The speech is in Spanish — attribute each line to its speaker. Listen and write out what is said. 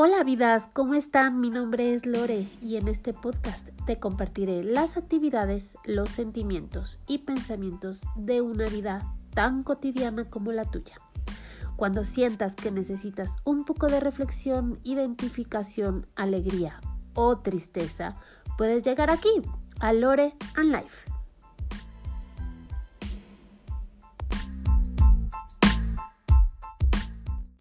Speaker 1: Hola vidas, ¿cómo están? Mi nombre es Lore y en este podcast te compartiré las actividades, los sentimientos y pensamientos de una vida tan cotidiana como la tuya. Cuando sientas que necesitas un poco de reflexión, identificación, alegría o tristeza, puedes llegar aquí a Lore and Life.